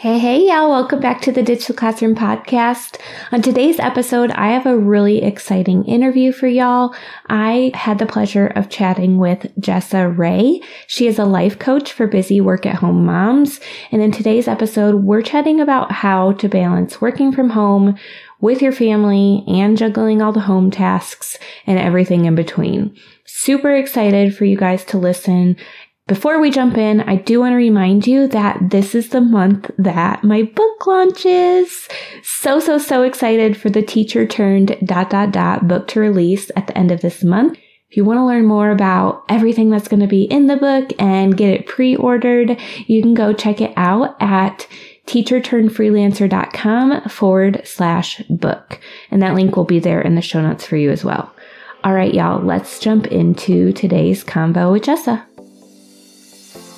Hey, hey, y'all. Welcome back to the Ditch the Classroom podcast. On today's episode, I have a really exciting interview for y'all. I had the pleasure of chatting with Jessa Ray. She is a life coach for busy work at home moms. And in today's episode, we're chatting about how to balance working from home with your family and juggling all the home tasks and everything in between. Super excited for you guys to listen. Before we jump in, I do want to remind you that this is the month that my book launches. So, so, so excited for the teacher turned dot dot dot book to release at the end of this month. If you want to learn more about everything that's going to be in the book and get it pre-ordered, you can go check it out at teacherturnedfreelancer.com forward slash book. And that link will be there in the show notes for you as well. All right, y'all, let's jump into today's convo with Jessa.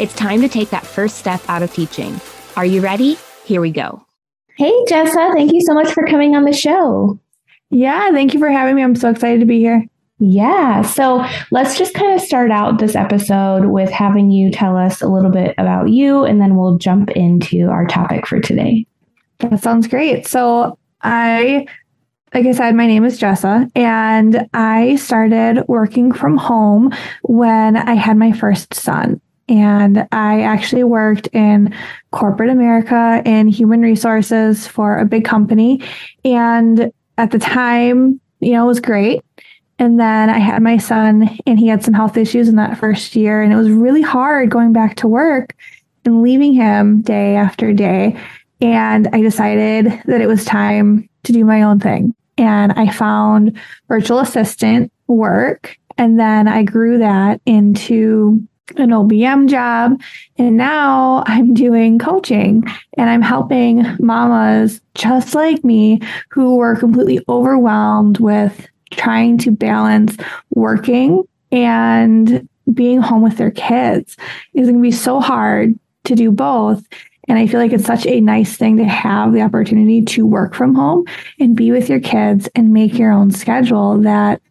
It's time to take that first step out of teaching. Are you ready? Here we go. Hey, Jessa, thank you so much for coming on the show. Yeah, thank you for having me. I'm so excited to be here. Yeah. So let's just kind of start out this episode with having you tell us a little bit about you, and then we'll jump into our topic for today. That sounds great. So I, like I said, my name is Jessa, and I started working from home when I had my first son. And I actually worked in corporate America in human resources for a big company. And at the time, you know, it was great. And then I had my son, and he had some health issues in that first year. And it was really hard going back to work and leaving him day after day. And I decided that it was time to do my own thing. And I found virtual assistant work. And then I grew that into an OBM job. And now I'm doing coaching and I'm helping mamas just like me who were completely overwhelmed with trying to balance working and being home with their kids. It's going to be so hard to do both. And I feel like it's such a nice thing to have the opportunity to work from home and be with your kids and make your own schedule that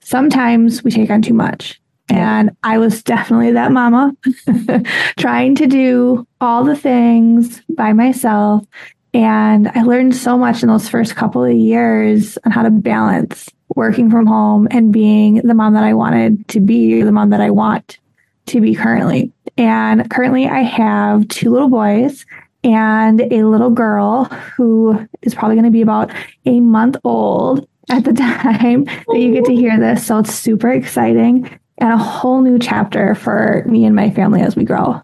sometimes we take on too much. And I was definitely that mama trying to do all the things by myself. And I learned so much in those first couple of years on how to balance working from home and being the mom that I wanted to be, the mom that I want to be currently. And currently, I have two little boys and a little girl who is probably going to be about a month old at the time that you get to hear this. So it's super exciting and a whole new chapter for me and my family as we grow.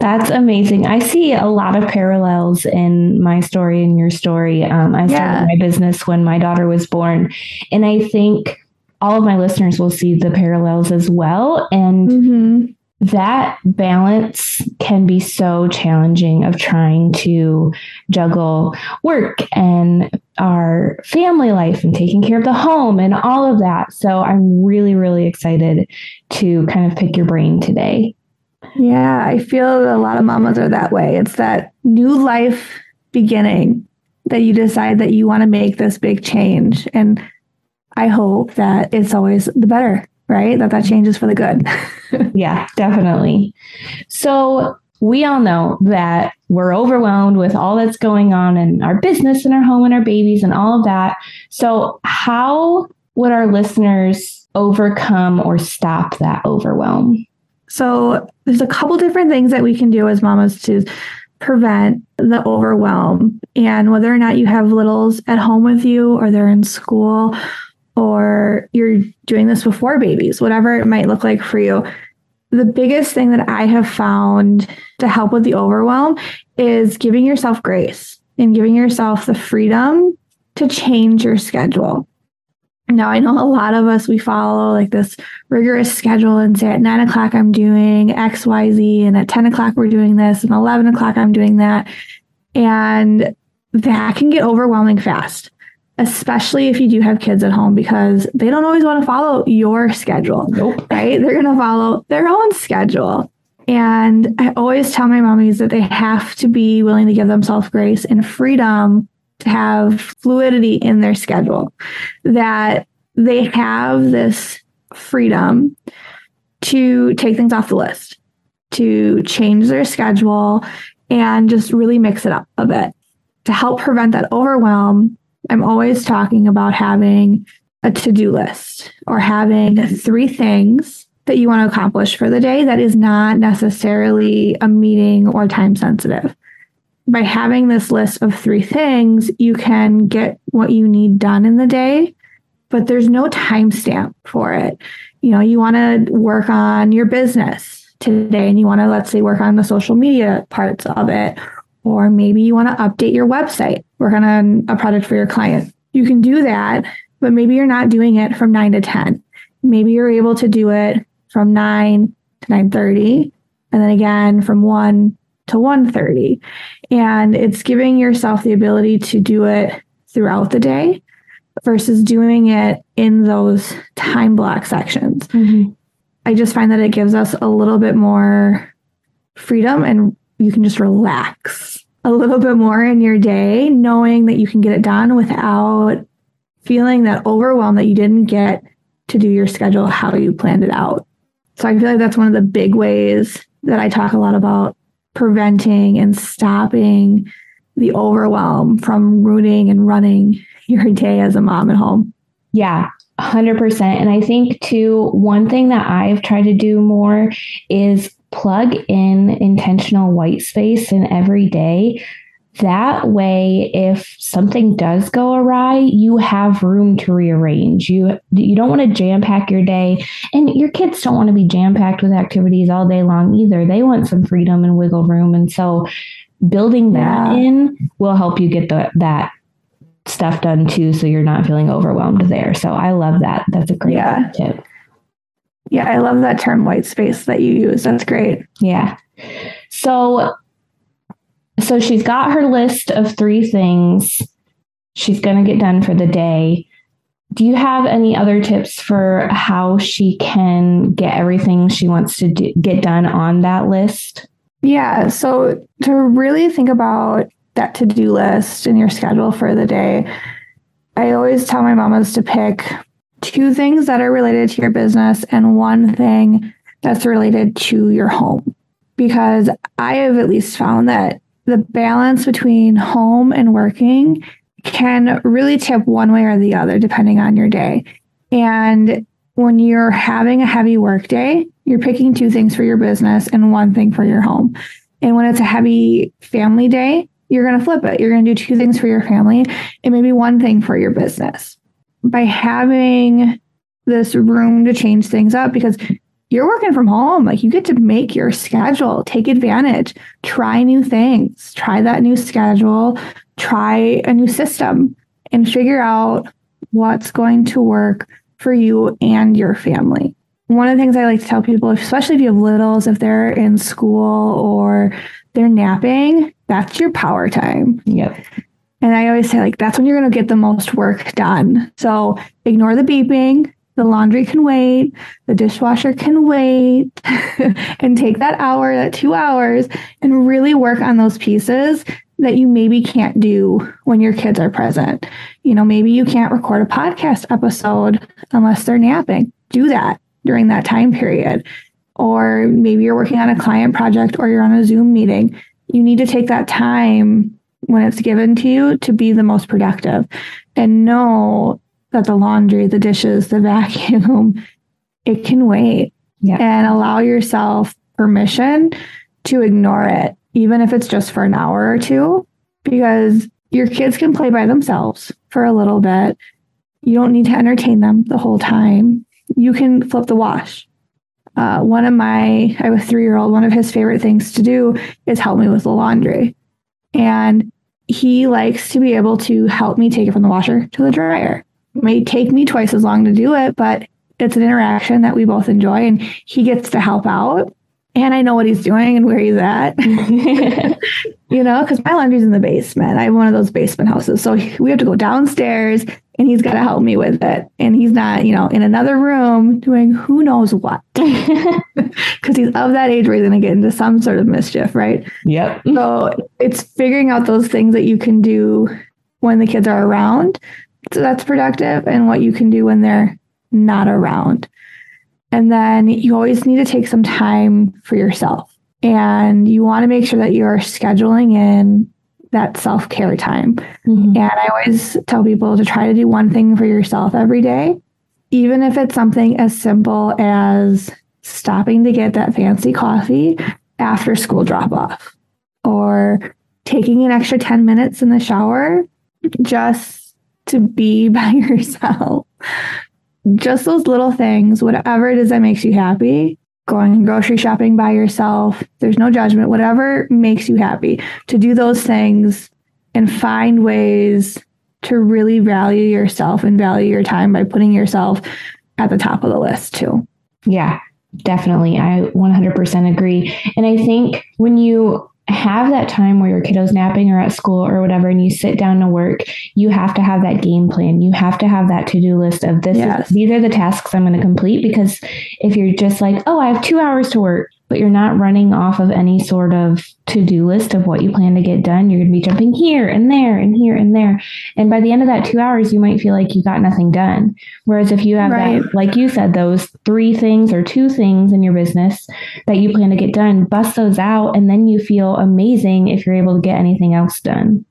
That's amazing. I see a lot of parallels in my story and your story. Um, I started yeah. my business when my daughter was born, and I think all of my listeners will see the parallels as well. And mm-hmm that balance can be so challenging of trying to juggle work and our family life and taking care of the home and all of that. So I'm really, really excited to kind of pick your brain today. Yeah, I feel a lot of mamas are that way. It's that new life beginning that you decide that you want to make this big change. And I hope that it's always the better right? That that changes for the good. yeah, definitely. So we all know that we're overwhelmed with all that's going on in our business and our home and our babies and all of that. So how would our listeners overcome or stop that overwhelm? So there's a couple different things that we can do as mamas to prevent the overwhelm. And whether or not you have littles at home with you or they're in school or you're doing this before babies, whatever it might look like for you, the biggest thing that I have found to help with the overwhelm is giving yourself grace and giving yourself the freedom to change your schedule. Now, I know a lot of us, we follow like this rigorous schedule and say at nine o'clock, I'm doing X, Y, Z, and at 10 o'clock, we're doing this, and 11 o'clock, I'm doing that. And that can get overwhelming fast, especially if you do have kids at home because they don't always want to follow your schedule, Nope. right? They're going to follow their own schedule. And I always tell my mommies that they have to be willing to give themselves grace and freedom to have fluidity in their schedule, that they have this freedom to take things off the list, to change their schedule, and just really mix it up a bit. To help prevent that overwhelm, I'm always talking about having a to do list or having three things that you want to accomplish for the day that is not necessarily a meeting or time sensitive by having this list of three things, you can get what you need done in the day, but there's no timestamp for it. You know, you want to work on your business today and you want to, let's say, work on the social media parts of it, or maybe you want to update your website, work on a project for your client. You can do that, but maybe you're not doing it from 9 to 10. Maybe you're able to do it from 9 to 9:30 and then again from 1 to 1:30 and it's giving yourself the ability to do it throughout the day versus doing it in those time block sections. Mm-hmm. I just find that it gives us a little bit more freedom and you can just relax a little bit more in your day, knowing that you can get it done without feeling that overwhelm that you didn't get to do your schedule how you planned it out. So I feel like that's one of the big ways that I talk a lot about preventing and stopping the overwhelm from rooting and running your day as a mom at home. Yeah, 100%. And I think, too, one thing that I've tried to do more is plug in intentional white space in every day. That way, if something does go awry, you have room to rearrange. You you don't want to jam pack your day, and your kids don't want to be jam packed with activities all day long either. They want some freedom and wiggle room, and so building that Yeah. in will help you get the that stuff done too, so you're not feeling overwhelmed there. So I love that. That's a great Yeah. tip. Yeah, I love that term white space that you use. That's great. Yeah. So so she's got her list of three things she's going to get done for the day. Do you have any other tips for how she can get everything she wants to do, get done on that list? Yeah. So to really think about that to do list and your schedule for the day, I always tell my mamas to pick two things that are related to your business and one thing that's related to your home. Because I have at least found that the balance between home and working can really tip one way or the other, depending on your day. And when you're having a heavy work day, you're picking two things for your business and one thing for your home. And when it's a heavy family day, you're going to flip it. You're going to do two things for your family and maybe one thing for your business. By having this room to change things up, because you're working from home, like you get to make your schedule, take advantage, try new things, try that new schedule, try a new system, and figure out what's going to work for you and your family. One of the things I like to tell people, especially if you have littles, if they're in school or they're napping, that's your power time. Yep. And I always say, like, that's when you're going to get the most work done. So ignore the beeping. The laundry can wait. The dishwasher can wait. and take that hour, that two hours, and really work on those pieces that you maybe can't do when your kids are present. You know, maybe you can't record a podcast episode unless they're napping. Do that during that time period. Or maybe you're working on a client project or you're on a Zoom meeting. You need to take that time when it's given to you to be the most productive and know that the laundry, the dishes, the vacuum, it can wait Yeah. and allow yourself permission to ignore it even if it's just for an hour or two, because your kids can play by themselves for a little bit. You don't need to entertain them the whole time. You can flip the wash. Uh, one of my, I have a three year old, one of his favorite things to do is help me with the laundry. And he likes to be able to help me take it from the washer to the dryer. It may take me twice as long to do it, but it's an interaction that we both enjoy and he gets to help out. And I know what he's doing and where he's at. you know, because my laundry's in the basement. I have one of those basement houses. So we have to go downstairs and he's got to help me with it. And he's not, you know, in another room doing who knows what. Because he's of that age where he's going to get into some sort of mischief, right? Yep. So it's figuring out those things that you can do when the kids are around. So that's productive and what you can do when they're not around. And then you always need to take some time for yourself. And you want to make sure that you're scheduling in that self care time. Mm-hmm. And I always tell people to try to do one thing for yourself every day, even if it's something as simple as stopping to get that fancy coffee after school drop off or taking an extra 10 minutes in the shower just to be by yourself. Just those little things, whatever it is that makes you happy, going grocery shopping by yourself. There's no judgment, whatever makes you happy to do those things and find ways to really value yourself and value your time by putting yourself at the top of the list too. Yeah, definitely. I 100% agree. And I think when you have that time where your kiddo's napping or at school or whatever and you sit down to work you have to have that game plan you have to have that to-do list of this yes. is, these are the tasks i'm going to complete because if you're just like oh i have two hours to work but you're not running off of any sort of to-do list of what you plan to get done you're going to be jumping here and there and here and there and by the end of that two hours you might feel like you got nothing done whereas if you have right. that like you said those three things or two things in your business that you plan to get done bust those out and then you feel amazing if you're able to get anything else done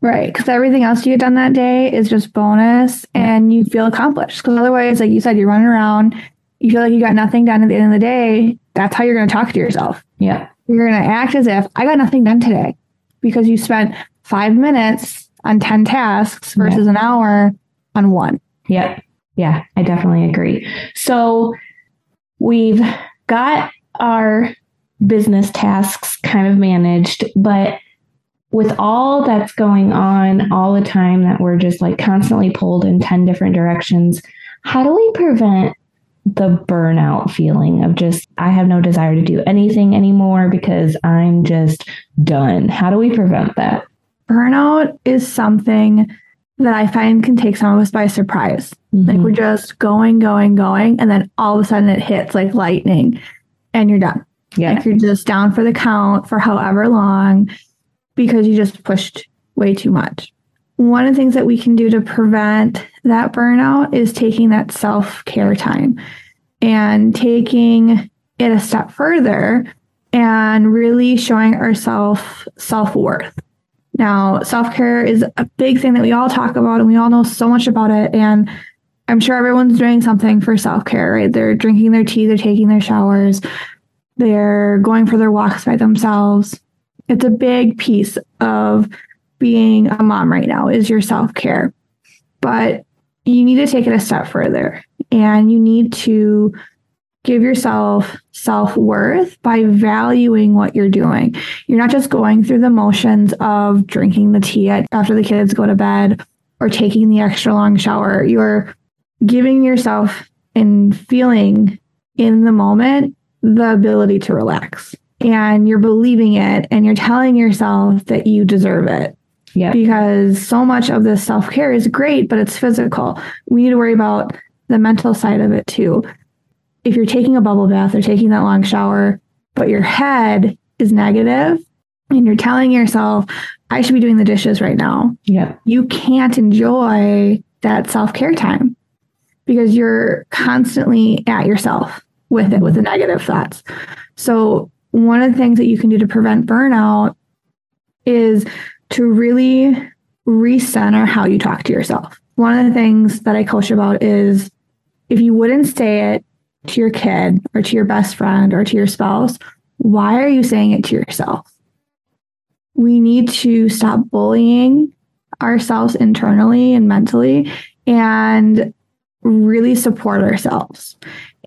Right. Because everything else you get done that day is just bonus and you feel accomplished. Because otherwise, like you said, you're running around, you feel like you got nothing done at the end of the day that's how you're going to talk to yourself. Yeah. You're going to act as if I got nothing done today because you spent five minutes on 10 tasks versus yeah. an hour on one. Yep. Yeah, I definitely agree. So we've got our business tasks kind of managed, but with all that's going on all the time that we're just like constantly pulled in 10 different directions, how do we prevent the burnout feeling of just, I have no desire to do anything anymore because I'm just done. How do we prevent that? Burnout is something that I find can take some of us by surprise. Mm-hmm. Like we're just going, going, going, and then all of a sudden it hits like lightning and you're done. Yeah. Like you're just down for the count for however long because you just pushed way too much. One of the things that we can do to prevent that burnout is taking that self care time and taking it a step further and really showing ourselves self worth. Now, self care is a big thing that we all talk about and we all know so much about it. And I'm sure everyone's doing something for self care, right? They're drinking their tea, they're taking their showers, they're going for their walks by themselves. It's a big piece of being a mom right now is your self care. But you need to take it a step further and you need to give yourself self worth by valuing what you're doing. You're not just going through the motions of drinking the tea after the kids go to bed or taking the extra long shower. You're giving yourself and feeling in the moment the ability to relax. And you're believing it and you're telling yourself that you deserve it. Yeah. Because so much of this self care is great, but it's physical. We need to worry about the mental side of it too. If you're taking a bubble bath or taking that long shower, but your head is negative and you're telling yourself, I should be doing the dishes right now. Yeah. You can't enjoy that self care time because you're constantly at yourself with it, with the negative thoughts. So, one of the things that you can do to prevent burnout is to really recenter how you talk to yourself. One of the things that I coach about is if you wouldn't say it to your kid or to your best friend or to your spouse, why are you saying it to yourself? we need to stop bullying ourselves internally and mentally and really support ourselves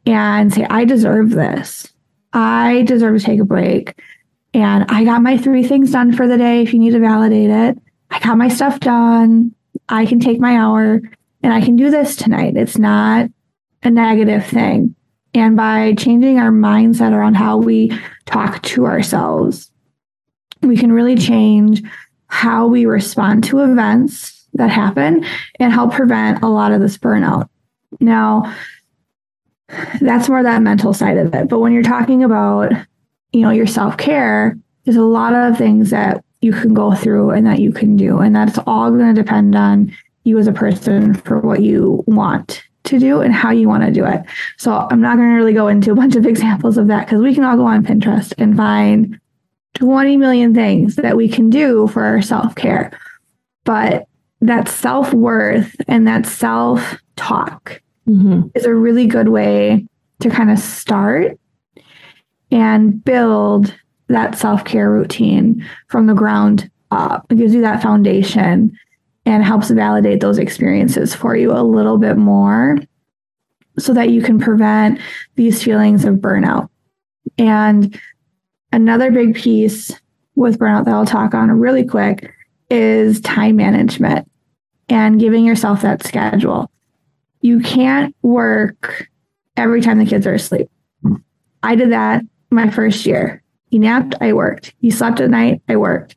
and say, I deserve this. I deserve to take a break. And I got my three things done for the day if you need to validate it. I got my stuff done. I can take my hour and I can do this tonight. It's not a negative thing. And by changing our mindset around how we talk to ourselves, we can really change how we respond to events that happen and help prevent a lot of this burnout. Now, that's more that mental side of it. But when you're talking about, you know, your self-care, there's a lot of things that you can go through and that you can do. And that's all going to depend on you as a person for what you want to do and how you want to do it. So I'm not going to really go into a bunch of examples of that because we can all go on Pinterest and find 20 million things that we can do for our self care. But that self worth and that self talk mm-hmm. is a really good way to kind of start and build that self care routine from the ground up. It gives you that foundation and helps validate those experiences for you a little bit more so that you can prevent these feelings of burnout. And another big piece with burnout that I'll talk on really quick is time management and giving yourself that schedule. You can't work every time the kids are asleep. I did that my first year. You napped, I worked. You slept at night, I worked.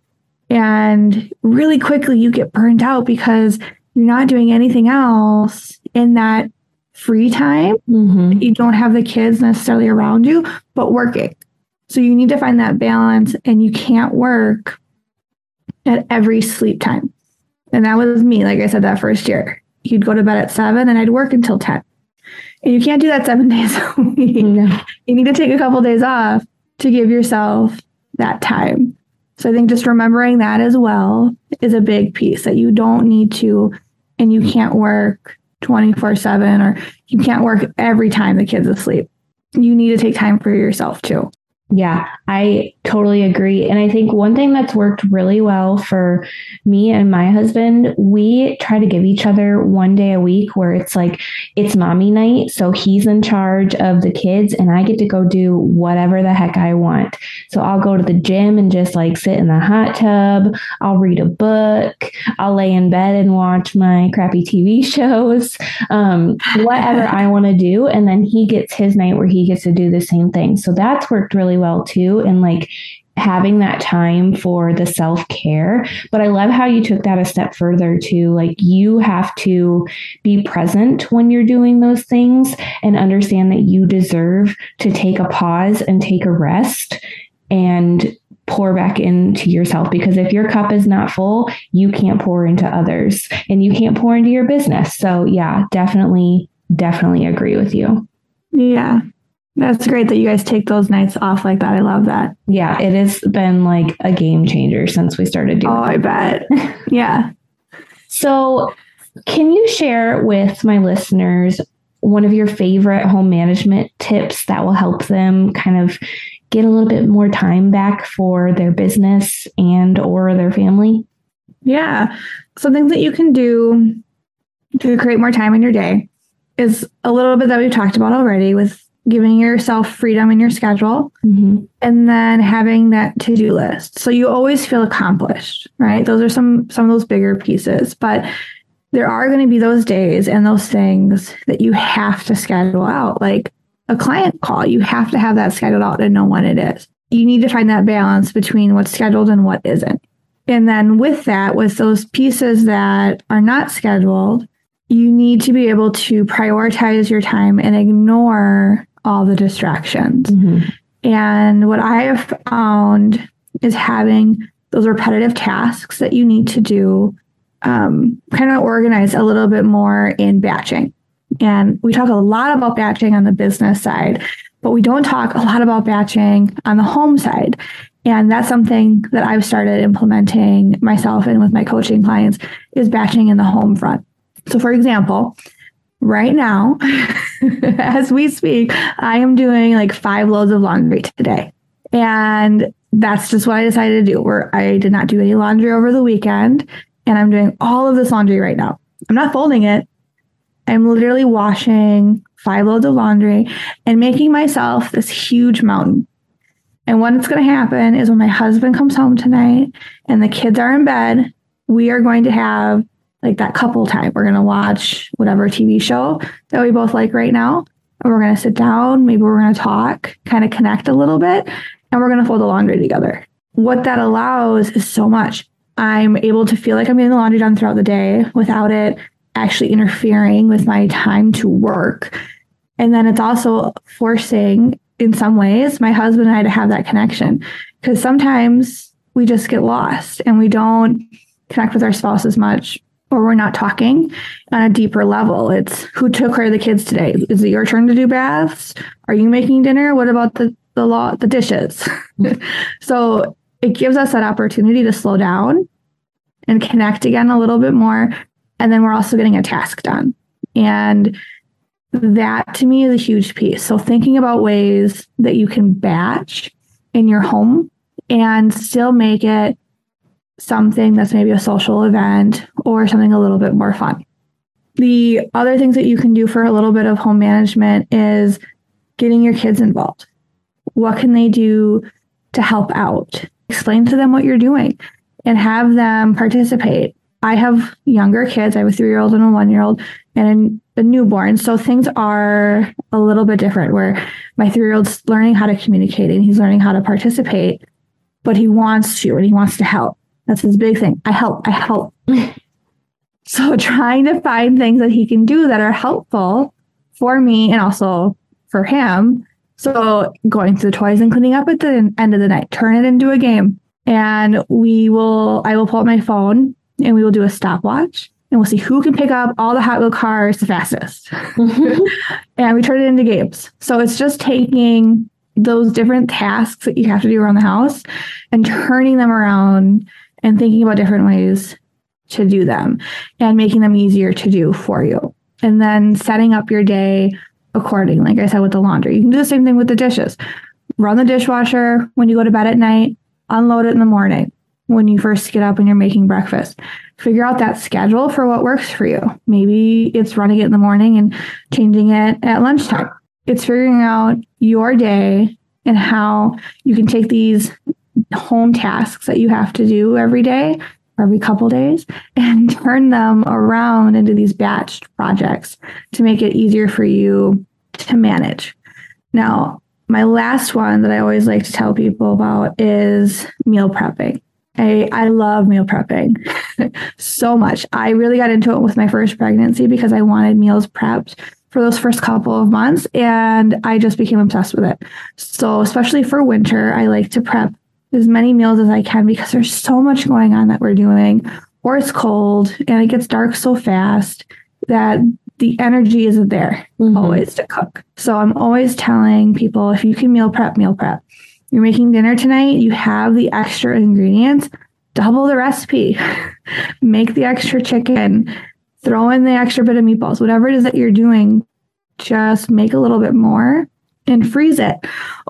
And really quickly, you get burned out because you're not doing anything else in that free time. Mm-hmm. You don't have the kids necessarily around you, but working. So you need to find that balance, and you can't work at every sleep time. And that was me, like I said, that first year. You'd go to bed at seven, and I'd work until 10. You can't do that seven days a week. No. You need to take a couple days off to give yourself that time. So I think just remembering that as well is a big piece that you don't need to and you can't work 24 7 or you can't work every time the kid's asleep. You need to take time for yourself too. Yeah, I totally agree. And I think one thing that's worked really well for me and my husband, we try to give each other one day a week where it's like it's mommy night. So he's in charge of the kids and I get to go do whatever the heck I want. So I'll go to the gym and just like sit in the hot tub. I'll read a book. I'll lay in bed and watch my crappy TV shows, um, whatever I want to do. And then he gets his night where he gets to do the same thing. So that's worked really well well too and like having that time for the self care. But I love how you took that a step further to like you have to be present when you're doing those things and understand that you deserve to take a pause and take a rest and pour back into yourself because if your cup is not full, you can't pour into others and you can't pour into your business. So, yeah, definitely, definitely agree with you. Yeah. That's great that you guys take those nights off like that. I love that. Yeah, it has been like a game changer since we started doing. Oh, I bet. yeah. So, can you share with my listeners one of your favorite home management tips that will help them kind of get a little bit more time back for their business and or their family? Yeah. Some things that you can do to create more time in your day is a little bit that we've talked about already with giving yourself freedom in your schedule mm-hmm. and then having that to-do list. So you always feel accomplished right? Those are some some of those bigger pieces but there are going to be those days and those things that you have to schedule out. Like a client call you have to have that scheduled out and know when it is. You need to find that balance between what's scheduled and what isn't. And then with that with those pieces that are not scheduled you need to be able to prioritize your time and ignore all the distractions. Mm-hmm. And what I have found is having those repetitive tasks that you need to do um, kind of organized a little bit more in batching. And we talk a lot about batching on the business side, but we don't talk a lot about batching on the home side. And that's something that I've started implementing myself and with my coaching clients is batching in the home front. So for example, right now, as we speak, I am doing like five loads of laundry today. And that's just what I decided to do. Where I did not do any laundry over the weekend, and I'm doing all of this laundry right now. I'm not folding it. I'm literally washing five loads of laundry and making myself this huge mountain. And what's going to happen is when my husband comes home tonight and the kids are in bed, we are going to have like that couple time. We're going to watch whatever TV show that we both like right now. And we're going to sit down. Maybe we're going to talk, kind of connect a little bit, and we're going to fold the laundry together. What that allows is so much. I'm able to feel like I'm getting the laundry done throughout the day without it actually interfering with my time to work. And then it's also forcing, in some ways, my husband and I to have that connection. Because sometimes we just get lost and we don't connect with our spouse as much, or we're not talking on a deeper level. It's who took care of the kids today? Is it your turn to do baths? Are you making dinner? What about the the law the dishes? Mm-hmm. so it gives us that opportunity to slow down and connect again a little bit more. And then we're also getting a task done. And that to me is a huge piece. So thinking about ways that you can batch in your home and still make it something that's maybe a social event or something a little bit more fun. The other things that you can do for a little bit of home management is getting your kids involved. What can they do to help out? Explain to them what you're doing and have them participate. I have younger kids. I have a three year old and a one year old and a newborn. So things are a little bit different where my three year old's learning how to communicate and he's learning how to participate, but he wants to and he wants to help. That's his big thing. I help, I help. so trying to find things that he can do that are helpful for me and also for him. So going through the toys and cleaning up at the end of the night, turn it into a game. And we will, I will pull up my phone and we will do a stopwatch and we'll see who can pick up all the Hot Wheel cars the fastest. Mm-hmm. and we turn it into games. So it's just taking those different tasks that you have to do around the house and turning them around and thinking about different ways to do them and making them easier to do for you. And then setting up your day accordingly. Like I said with the laundry, you can do the same thing with the dishes. Run the dishwasher when you go to bed at night, unload it in the morning when you first get up and you're making breakfast. Figure out that schedule for what works for you. Maybe it's running it in the morning and changing it at lunchtime. It's figuring out your day and how you can take these home tasks that you have to do every day or every couple days and turn them around into these batched projects to make it easier for you to manage. Now, my last one that I always like to tell people about is meal prepping. I, I love meal prepping so much. I really got into it with my first pregnancy because I wanted meals prepped for those first couple of months and I just became obsessed with it. So, especially for winter, I like to prep as many meals as I can because there's so much going on that we're doing, or it's cold and it gets dark so fast that the energy isn't there mm-hmm. always to cook. So I'm always telling people if you can meal prep, meal prep. You're making dinner tonight, you have the extra ingredients, double the recipe. Make the extra chicken, throw in the extra bit of meatballs, whatever it is that you're doing, just make a little bit more and freeze it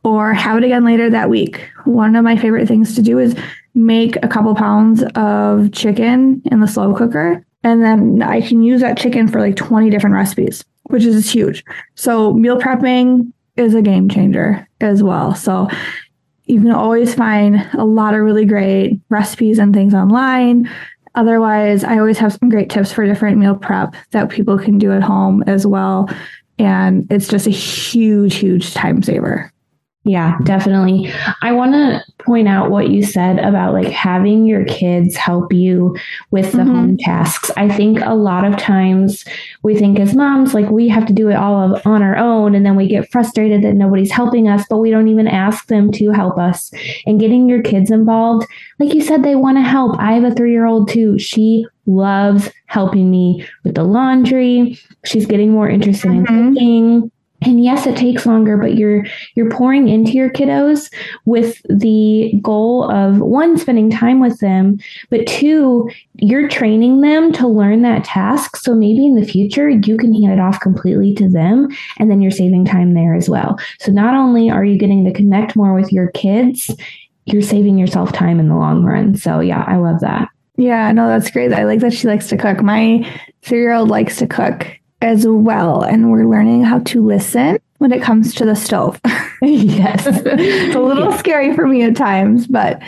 or have it again later that week. One of my favorite things to do is make a couple pounds of chicken in the slow cooker. And then I can use that chicken for like 20 different recipes, which is huge. So meal prepping is a game changer as well. So you can always find a lot of really great recipes and things online. Otherwise, I always have some great tips for different meal prep that people can do at home as well and it's just a huge, huge time saver. Yeah, definitely. I want to point out what you said about like having your kids help you with the mm-hmm. home tasks. I think a lot of times we think as moms like we have to do it all of, on our own and then we get frustrated that nobody's helping us, but we don't even ask them to help us. And getting your kids involved, like you said they want to help. I have a 3-year-old too. She loves helping me with the laundry. She's getting more interested mm-hmm. in cooking and yes it takes longer but you're you're pouring into your kiddos with the goal of one spending time with them but two you're training them to learn that task so maybe in the future you can hand it off completely to them and then you're saving time there as well so not only are you getting to connect more with your kids you're saving yourself time in the long run. So yeah, I love that. Yeah, no, that's great. I like that she likes to cook. My three year old likes to cook as well. And we're learning how to listen when it comes to the stove. yes. it's a little yeah. scary for me at times, but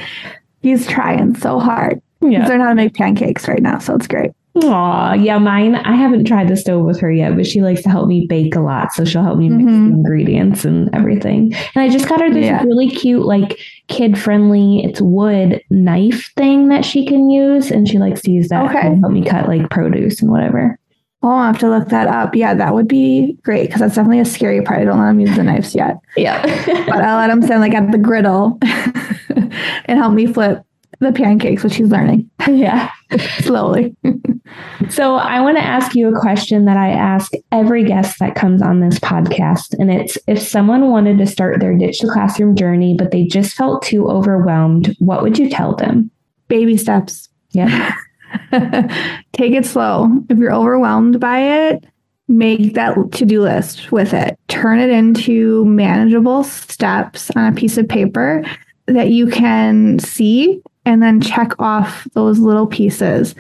he's trying so hard. Yeah. He's learning how to make pancakes right now. So it's great. Aw, yeah, mine. I haven't tried the stove with her yet, but she likes to help me bake a lot. So she'll help me mix mm-hmm. the ingredients and everything. And I just got her this yeah. really cute, like kid friendly, it's wood knife thing that she can use. And she likes to use that okay. to help me cut like produce and whatever. Oh, I'll have to look that up. Yeah, that would be great because that's definitely a scary part. I don't let him use the knives yet. Yeah. but I'll let him stand like at the griddle and help me flip the pancakes, which he's learning. Yeah. Slowly. so I want to ask you a question that I ask every guest that comes on this podcast. And it's if someone wanted to start their ditch the classroom journey, but they just felt too overwhelmed, what would you tell them? Baby steps. Yeah. Take it slow. If you're overwhelmed by it, make that to do list with it. Turn it into manageable steps on a piece of paper that you can see and then check off those little pieces,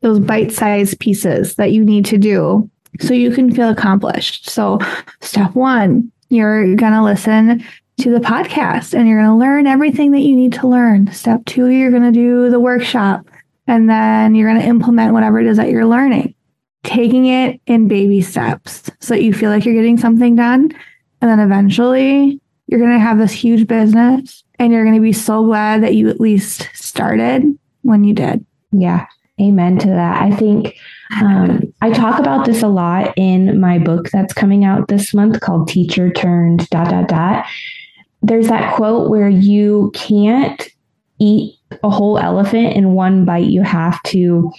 those bite sized pieces that you need to do so you can feel accomplished. So, step one, you're going to listen to the podcast and you're going to learn everything that you need to learn. Step two, you're going to do the workshop and then you're going to implement whatever it is that you're learning, taking it in baby steps so that you feel like you're getting something done. And then eventually you're going to have this huge business and you're going to be so glad that you at least started when you did. Yeah. Amen to that. I think um, I talk about this a lot in my book that's coming out this month called Teacher Turned dot dot dot. There's that quote where you can't eat a whole elephant in one bite. You have to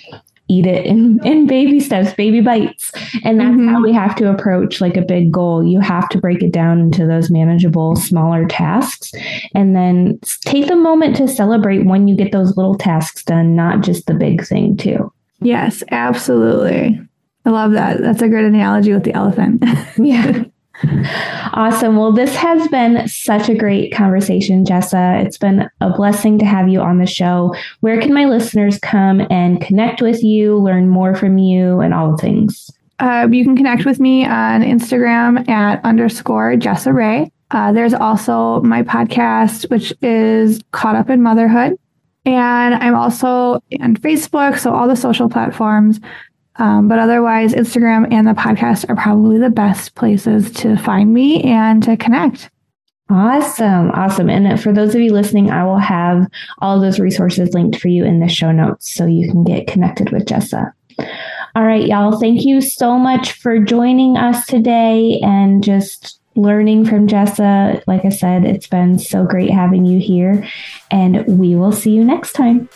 eat it in, in baby steps, baby bites. And that's mm-hmm. how we have to approach like a big goal. You have to break it down into those manageable, smaller tasks. And then take the moment to celebrate when you get those little tasks done, not just the big thing, too. Yes, absolutely. I love that. That's a great analogy with the elephant. yeah. Awesome. Well, this has been such a great conversation, Jessa. It's been a blessing to have you on the show. Where can my listeners come and connect with you, learn more from you, and all the things? Uh, you can connect with me on Instagram at underscore Jessa Ray. Uh, there's also my podcast, which is Caught Up in Motherhood. And I'm also on Facebook, so all the social platforms. Um, but otherwise, Instagram and the podcast are probably the best places to find me and to connect. Awesome. Awesome. And for those of you listening, I will have all those resources linked for you in the show notes so you can get connected with Jessa. All right, y'all. Thank you so much for joining us today and just learning from Jessa. Like I said, it's been so great having you here, and we will see you next time.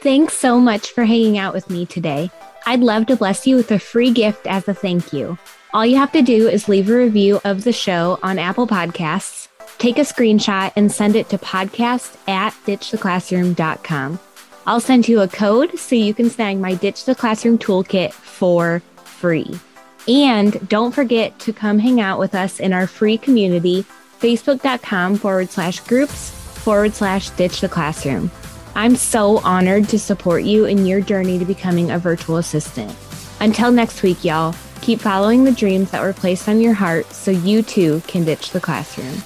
Thanks so much for hanging out with me today. I'd love to bless you with a free gift as a thank you. All you have to do is leave a review of the show on Apple Podcasts, take a screenshot, and send it to podcast at ditchtheclassroom.com. I'll send you a code so you can snag my Ditch the Classroom toolkit for free. And don't forget to come hang out with us in our free community, facebook.com forward slash groups forward slash ditch the classroom. I'm so honored to support you in your journey to becoming a virtual assistant. Until next week, y'all, keep following the dreams that were placed on your heart so you too can ditch the classroom.